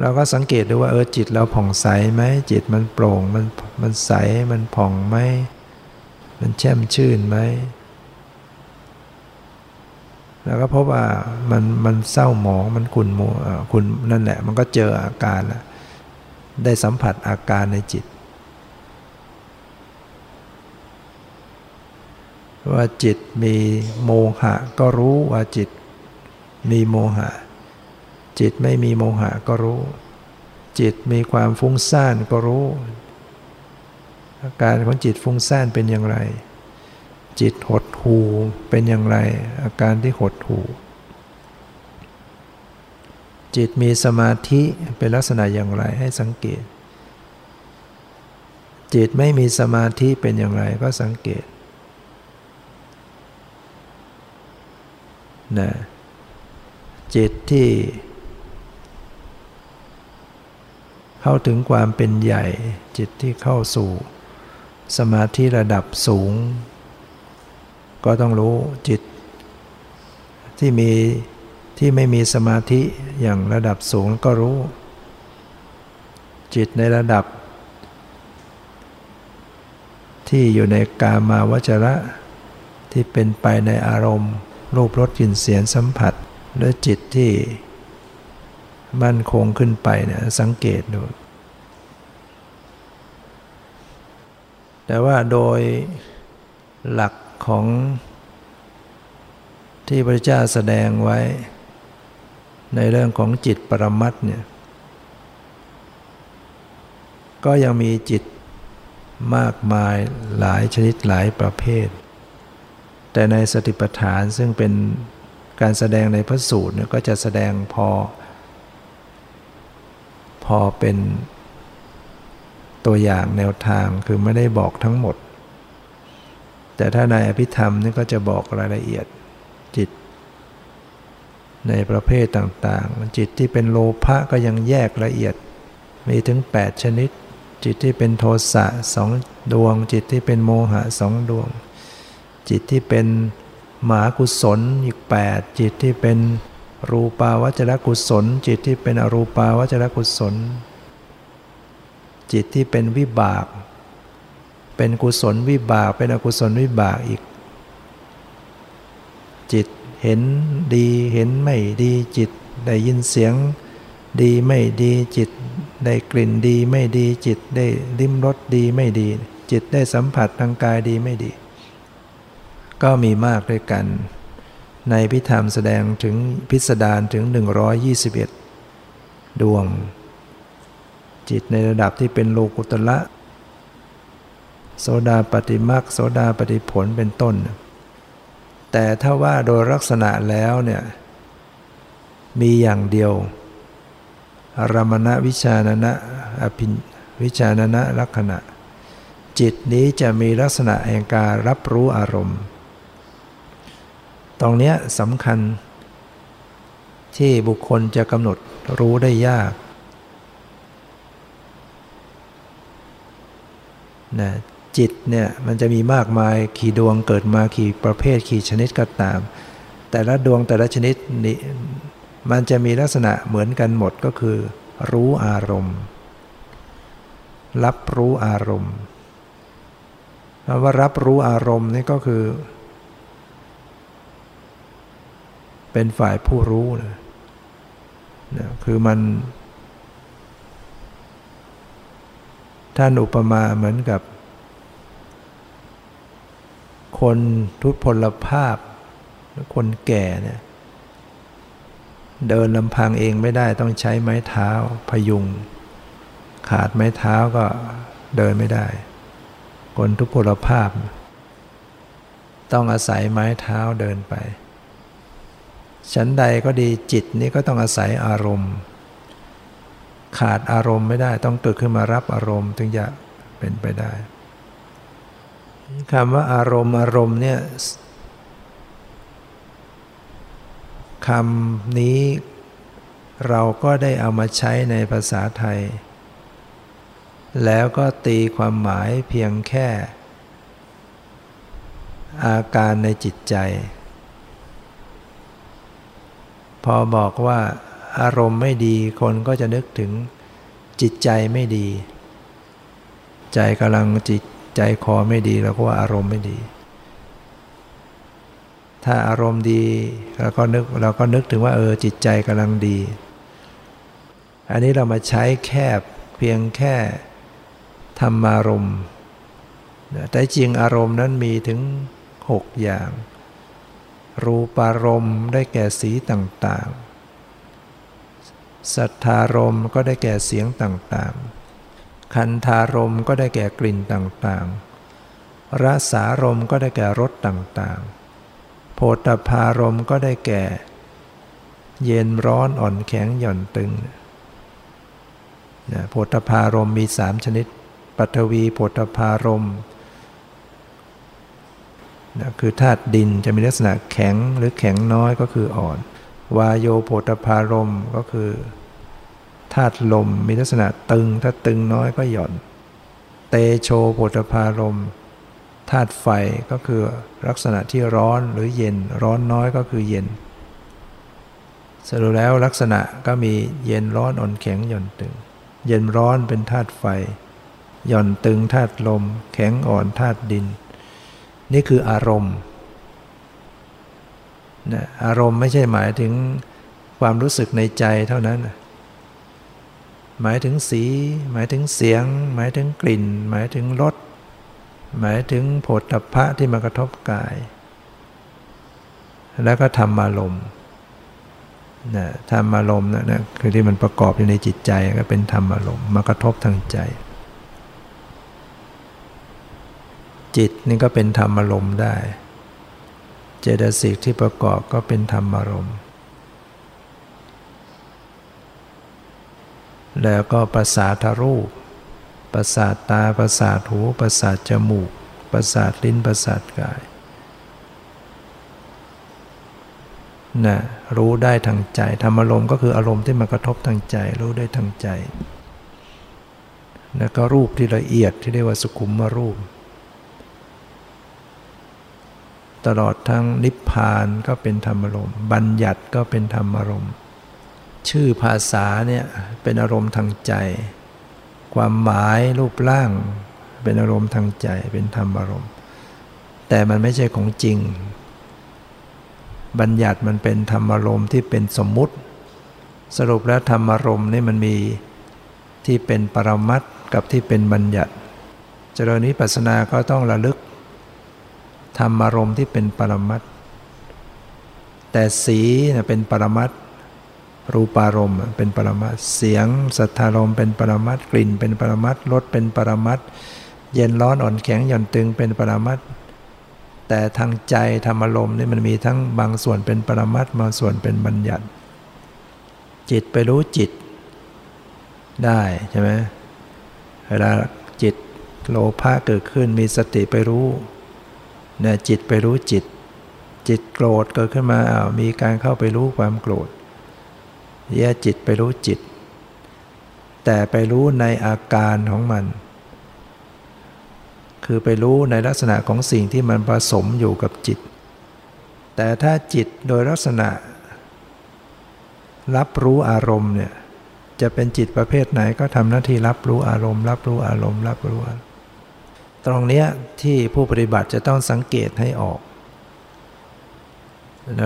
เราก็สังเกตดูว่าเออจิตเราผ่องใสไหมจิตมันโปร่งมันมันใสมันผ่องไหมมันแช่มชื่นไหมแล้วก็พบว่ามันมันเศร้าหมองมันขุนมัวคุณนั่นแหละ มันก็เจออาการแล้วได้สัมผัสอาการในจิต ว่าจิตมีโมหะ ก็รู้ว่าจิตมีโมหะ จิตไม่มีโมหะก็รู้ จิตมีความฟุ้งซ่านก็รู้ อาการของจิตฟุ้งซ่านเป็นอย่างไร จิตหดหูเป็นอย่างไร อาการที่หดหูจิตมีสมาธิเป็นลักษณะอย่างไรให้สังเกต จิตไม่มีสมาธิเป็นอย่างไรก็สังเกต นะจิตที่ เข้าถึงความเป็นใหญ่ จิตที่เข้าสู่ สมาธิระดับสูง ก็ต้องรู้จิต ที่มีที่ไม่มีสมาธิอย่างระดับสูงก็รู้ จิตในระดับ ที่อยู่ในกามาวจระที่เป็นไปในอารมณ์ รูปรสกลิ่นเสียงสัมผัส และจิตที่มั่นคงขึ้นไปเนี่ยสังเกตดู แต่ว่าโดยหลักของที่พระเจ้าแสดงไว้ ในเรื่องของจิตปรมัตเนี่ยก็ยังมีจิตมากมายหลายชนิดหลายประเภท แต่ในสติปัฏฐานซึ่งเป็นการแสดงในพระสูตรเนี่ยก็จะแสดงพอ พอเป็นตัวอย่างแนวทางคือไม่ได้บอกทั้งหมด แต่ถ้าในอภิธรรมนี่ก็จะบอกรายละเอียดจิต ในประเภทต่างๆ จิตที่เป็นโลภะก็ยังแยกละเอียด มีถึง 8 ชนิด จิตที่เป็นโทสะสองดวง จิตที่เป็นโมหะสองดวง จิตที่เป็นหมากุศลอีก 8 จิตที่เป็นรูปาวจรกุศล จิตที่เป็นอรูปาวจรกุศล จิตที่เป็นวิบาก เป็นกุศลวิบาก เป็นอกุศลวิบากอีก จิตเห็นดีเห็นไม่ดีจิตได้ยินเสียง ดีไม่ดีจิต ได้กลิ่นดีไม่ดีจิตได้ลิ้มรสดีไม่ดี จิตได้สัมผัสทางกายดีไม่ดี ก็มีมากด้วยกัน ในพิธามแสดงถึงพิสดารถึง 121 ดวง จิตในระดับที่เป็นโลกุตละโสดาปฏิมักโสดาปฏิผลเป็นต้น แต่ถ้าว่าโดยลักษณะแล้วเนี่ยมีอย่างเดียวอรมณวิชานะอภิวิชานะลักษณะ จิตนี้จะมีลักษณะแห่งการรับรู้อารมณ์ ตรงนี้สำคัญ ที่บุคคลจะกำหนดรู้ได้ยากนะจิตเนี่ยมันจะมีมากมายขี่ดวงเกิดมาขี่ประเภทขี่ชนิดก็ตาม แต่ละดวงแต่ละชนิดนี้มันจะมีลักษณะเหมือนกันหมดก็คือ รู้อารมณ์ รับรู้อารมณ์คำว่ารับรู้อารมณ์นี่ก็คือ เป็นฝ่ายผู้รู้นะนะคือมัน ท่านอุปมาเหมือนกับ คนทุพพลภาพ คนแก่เนี่ยเดินลำพังเองไม่ได้ต้องใช้ไม้เท้าพยุง ขาดไม้เท้าก็เดินไม่ได้ คนทุพพลภาพ ต้องอาศัยไม้เท้าเดินไป ชั้นใดก็ดีจิตนี้ก็ต้องอาศัยอารมณ์ ขาดอารมณ์ไม่ได้ต้องเกิดขึ้นมารับอารมณ์ถึงจะเป็นไปได้คำว่าอารมณ์อารมณ์เนี่ยคำนี้เราก็ได้เอามาใช้ในภาษาไทย แล้วก็ตีความหมายเพียงแค่ อาการในจิตใจ พอบอกว่าอารมณ์ไม่ดีคนก็จะนึกถึงจิตใจไม่ดี ใจกำลังจิตใจคอไม่ดีเราก็ว่าอารมณ์ไม่ดี ถ้าอารมณ์ดีเราก็นึกเราก็นึกถึงว่าเออจิตใจกำลังดี อันนี้เรามาใช้แคบเพียงแค่ธรรมารมณ์แต่จริงอารมณ์นั้นมีถึงหกอย่าง รูปารมณ์ได้แก่สีต่างๆ สัทธารมณ์ก็ได้แก่เสียงต่างๆ คันธารมณ์ก็ได้แก่กลิ่นต่างๆ รสารมณ์ก็ได้แก่รสต่างๆ โพธพารมณ์ก็ได้แก่ เย็นร้อนอ่อนแข็งหย่อนตึงโพธพารมณ์มีสามชนิดปัทวีโพธพารมณ์ นะคือธาตุดินจะมีลักษณะแข็งหรือแข็งน้อยก็คืออ่อน วายโยโพธพารมก็คือธาตุลมมีลักษณะตึง ถ้าตึงน้อยก็หย่อน เตโชโพธพารมธาตุไฟก็คือลักษณะที่ร้อนหรือเย็น ร้อนน้อยก็คือเย็นสรุปแล้วลักษณะก็มีเย็นร้อนอ่อนแข็งหย่อนตึง เย็นร้อนเป็นธาตุไฟ หย่อนตึงธาตุลม แข็งอ่อนธาตุดิน นี่คืออารมณ์นะอารมณ์ไม่ใช่หมายถึงความรู้สึกในใจเท่านั้น หมายถึงสี หมายถึงเสียง หมายถึงกลิ่น หมายถึงรส หมายถึงโผฏฐัพพะที่มากระทบกาย แล้วก็ธรรมารมณ์นะธรรมารมณ์นะนะคือที่มันประกอบอยู่ในจิตใจก็เป็นธรรมารมณ์มากระทบทางใจ จิตนี่ก็เป็นธรรมอารมณ์ได้ เจตสิกที่ประกอบก็เป็นธรรมอารมณ์ แล้วก็ประสาทรูป ประสาทตา ประสาทหู ประสาทจมูก ประสาทลิ้น ประสาทกายนะรู้ได้ทางใจธรรมอารมณ์ก็คืออารมณ์ที่มากระทบทางใจ รู้ได้ทางใจ แล้วก็รูปที่ละเอียดที่เรียกว่าสุขุมมารูป ตลอดทั้งนิพพานก็เป็นธรรมอารมณ์ บัญญัติก็เป็นธรรมอารมณ์ ชื่อภาษาเนี่ยเป็นอารมณ์ทางใจ ความหมายรูปร่าง เป็นอารมณ์ทางใจเป็นธรรมอารมณ์ แต่มันไม่ใช่ของจริง บัญญัติมันเป็นธรรมอารมณ์ที่เป็นสมมุติ สรุปแล้วธรรมอารมณ์นี่มันมีที่เป็นปรมัตกับที่เป็นบัญญัติ เจริญนิพพานาก็ต้องระลึก ธรรมอารมณ์ที่เป็นปรมัตแต่สีเป็นปรมัตรูปารมณ์เป็นปรมัตเสียงสัทธารมณ์เป็นปรมัตกลิ่นเป็นปรมัตรสเป็นปรมัตเย็นร้อนอ่อนแข็งหย่อนตึงเป็นปรมัตแต่ทางใจธรรมอารมณ์นี่มันมีทั้งบางส่วนเป็นปรมัตบางส่วนเป็นบัญญัติ จิตไปรู้จิตได้ใช่ไหมเวลาจิตโลภะเกิดขึ้นมีสติไปรู้ เนี่ยจิตไปรู้จิต จิตโกรธเกิดขึ้นมาอ้าวมีการเข้าไปรู้ความโกรธแยกจิตไปรู้จิต แต่ไปรู้ในอาการของมัน คือไปรู้ในลักษณะของสิ่งที่มันผสมอยู่กับจิต แต่ถ้าจิตโดยลักษณะ รับรู้อารมณ์เนี่ยจะเป็นจิตประเภทไหนก็ทำหน้าที่รับรู้อารมณ์ รับรู้อารมณ์ รับรู้ ตรงเนี้ยที่ผู้ปฏิบัติจะต้องสังเกตให้ออก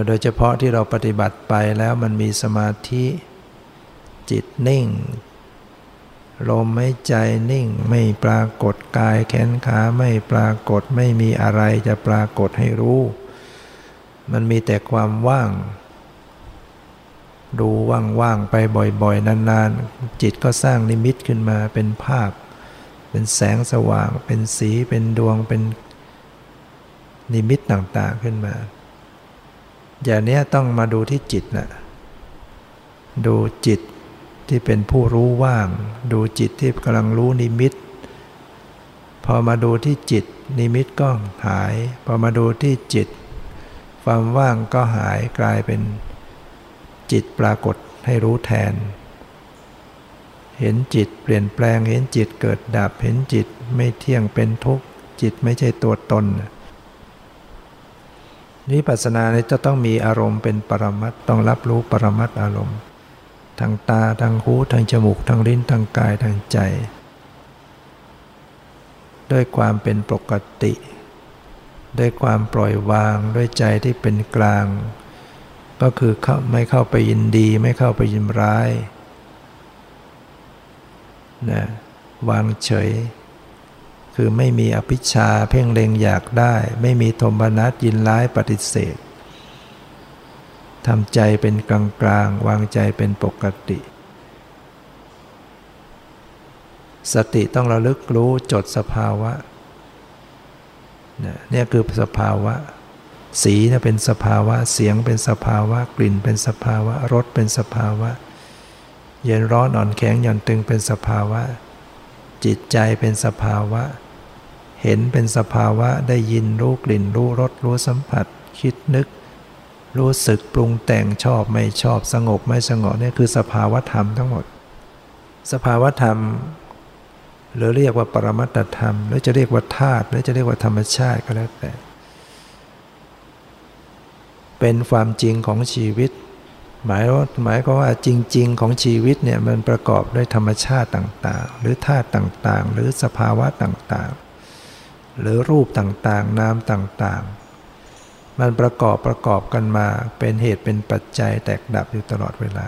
โดยเฉพาะที่เราปฏิบัติไปแล้วมันมีสมาธิจิตนิ่ง ลมไม่ใจนิ่งไม่ปรากฏกายแขนขาไม่ปรากฏไม่มีอะไรจะปรากฏให้รู้ มันมีแต่ความว่าง ดูว่างๆไปบ่อยๆ นานๆ จิตก็สร้างนิมิตขึ้นมาเป็นภาพ เป็นแสงสว่าง เป็นสีเป็นดวงเป็นนิมิตต่างๆขึ้นมา อย่างนี้ต้องมาดูที่จิตนะดูจิตที่เป็นผู้รู้ว่าง ดูจิตที่กำลังรู้นิมิต พอมาดูที่จิต นิมิตก็หาย พอมาดูที่จิต ความว่างก็หายกลายเป็นจิตปรากฏให้รู้แทน เห็นจิตเปลี่ยนแปลงเห็นจิตเกิดดับเห็นจิตไม่เที่ยงเป็นทุกข์ จิตไม่ใช่ตัวตนนี่ปัสนาเนี่ยจะต้องมีอารมณ์เป็นปรมัตต้องรับรู้ปรมัตอารมณ์ทางตาทางหูทางจมูกทางลิ้นทางกายทางใจ ด้วยความเป็นปกติ ด้วยความปล่อยวางด้วยใจที่เป็นกลาง ก็คือไม่เข้าไปยินดีไม่เข้าไปยินร้าย นะวางเฉย คือไม่มีอภิชาเพ่งเล็งอยากได้ ไม่มีโทมนัสยินร้ายปฏิเสธทำใจเป็นกลางกลางวางใจเป็นปกติ สติต้องระลึกรู้จดสภาวะเนี่ยคือสภาวะ สีเนี่ยเป็นสภาวะเสียงเป็นสภาวะกลิ่นเป็นสภาวะรสเป็นสภาวะ เย็นร้อนอ่อนแข็งหย่อนตึงเป็นสภาวะ จิตใจเป็นสภาวะ เห็นเป็นสภาวะได้ยินรู้กลิ่นรู้รสรู้สัมผัส คิดนึก รู้สึกปรุงแต่งชอบไม่ชอบสงบไม่สงบนี่คือสภาวะธรรมทั้งหมด สภาวะธรรม หรือเรียกว่าปรมัตธรรม หรือจะเรียกว่าธาตุหรือจะเรียกว่าธรรมชาติก็แล้วแต่เป็นความจริงของชีวิต หมายว่าหมายก็ว่าจริง ๆ ของชีวิตเนี่ยมันประกอบด้วยธรรมชาติต่างๆ หรือธาตุต่างๆ หรือสภาวะต่างๆ หรือรูปต่างๆ นามต่างๆ มันประกอบประกอบกันมาเป็นเหตุเป็นปัจจัยแตกดับอยู่ตลอดเวลา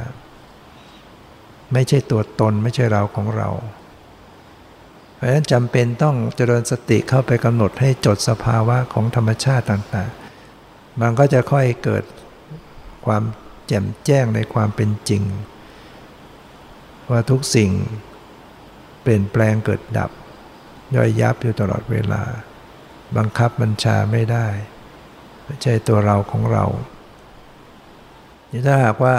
ไม่ใช่ตัวตนไม่ใช่เราของเรา เพราะฉะนั้นจำเป็นต้องเจริญสติเข้าไปกำหนดให้จดสภาวะของธรรมชาติต่างๆ มันก็จะค่อยเกิดความ แจ่มแจ้งในความเป็นจริง ว่าทุกสิ่งเปลี่ยนแปลงเกิดดับ ย่อยยับอยู่ตลอดเวลา บังคับบัญชาไม่ได้ไม่ใช่ตัวเราของเราถ้าหากว่า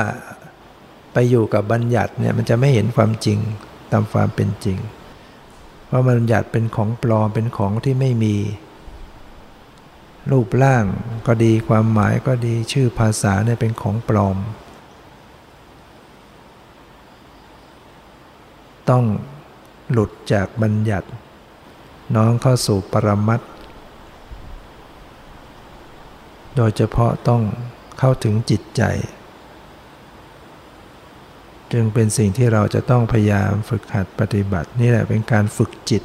ไปอยู่กับบัญญัติเนี่ยมันจะไม่เห็นความจริงตามความเป็นจริง เพราะบัญญัติเป็นของปลอมเป็นของที่ไม่มี รูปร่างก็ดีความหมายก็ดีชื่อภาษาเนี่ยเป็นของปลอม ต้องหลุดจากบัญญัติ น้องเข้าสู่ปรมัตโดยเฉพาะต้องเข้าถึงจิตใจ จึงเป็นสิ่งที่เราจะต้องพยายามฝึกหัดปฏิบัติ นี่แหละเป็นการฝึกจิต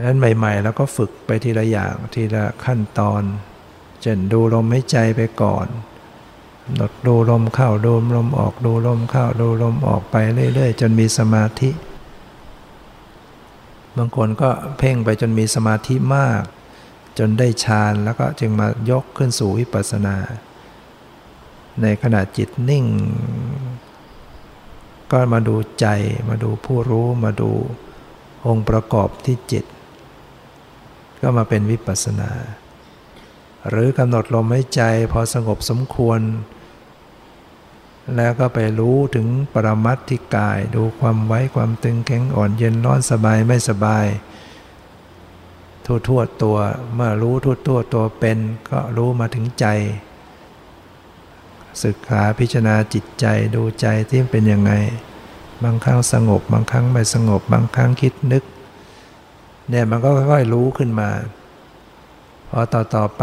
ดังนั้นใหม่ๆแล้วก็ฝึกไปทีละอย่างทีละขั้นตอน เช่นดูลมหายใจไปก่อนดดดูลมเข้าดูลมออกดูลมเข้าดูลมออกไปเรื่อยๆ จนมีสมาธิ บางคนก็เพ่งไปจนมีสมาธิมาก จนได้ฌานแล้วก็จึงมายกขึ้นสู่วิปัสสนา ในขณะจิตนิ่ง ก็มาดูใจมาดูผู้รู้มาดูองค์ประกอบที่จิต ก็มาเป็นวิปัสสนา หรือกำหนดลมหายใจพอสงบสมควร แล้วก็ไปรู้ถึงปรมัตถิกาย ดูความไว้ความตึงแข็งอ่อนเย็นร้อนสบายไม่สบายทั่วทั่วตัวเมื่อรู้ทั่วทั่วตัวเป็น ก็รู้มาถึงใจ ศึกษาพิจารณาจิตใจดูใจที่เป็นยังไง บางครั้งสงบบางครั้งไม่สงบบางครั้งคิดนึก เนี่ยมันก็ค่อยๆรู้ขึ้นมาพอต่อต่อไป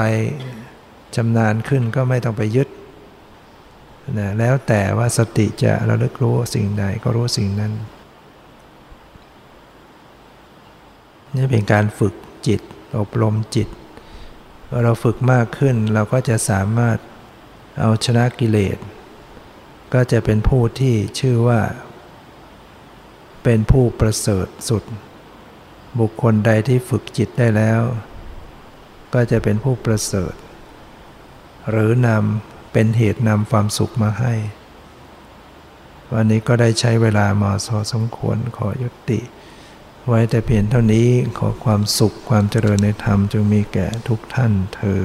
ชำนาญขึ้นก็ไม่ต้องไปยึดนะแล้วแต่ว่าสติจะระลึกรู้สิ่งใดก็รู้สิ่งนั้นนี่เป็นการฝึกจิต อบรมจิตพอเราฝึกมากขึ้นเราก็จะสามารถเอาชนะกิเลส ก็จะเป็นผู้ที่ชื่อว่า เป็นผู้ประเสริฐสุด บุคคลใดที่ฝึกจิตได้แล้ว ก็จะเป็นผู้ประเสริฐ หรือนำเป็นเหตุนำความสุขมาให้ วันนี้ก็ได้ใช้เวลามาสอสมควรขอยุติ ไว้แต่เพียงเท่านี้ขอความสุขความเจริญในธรรมจงมีแก่ทุกท่านเทอ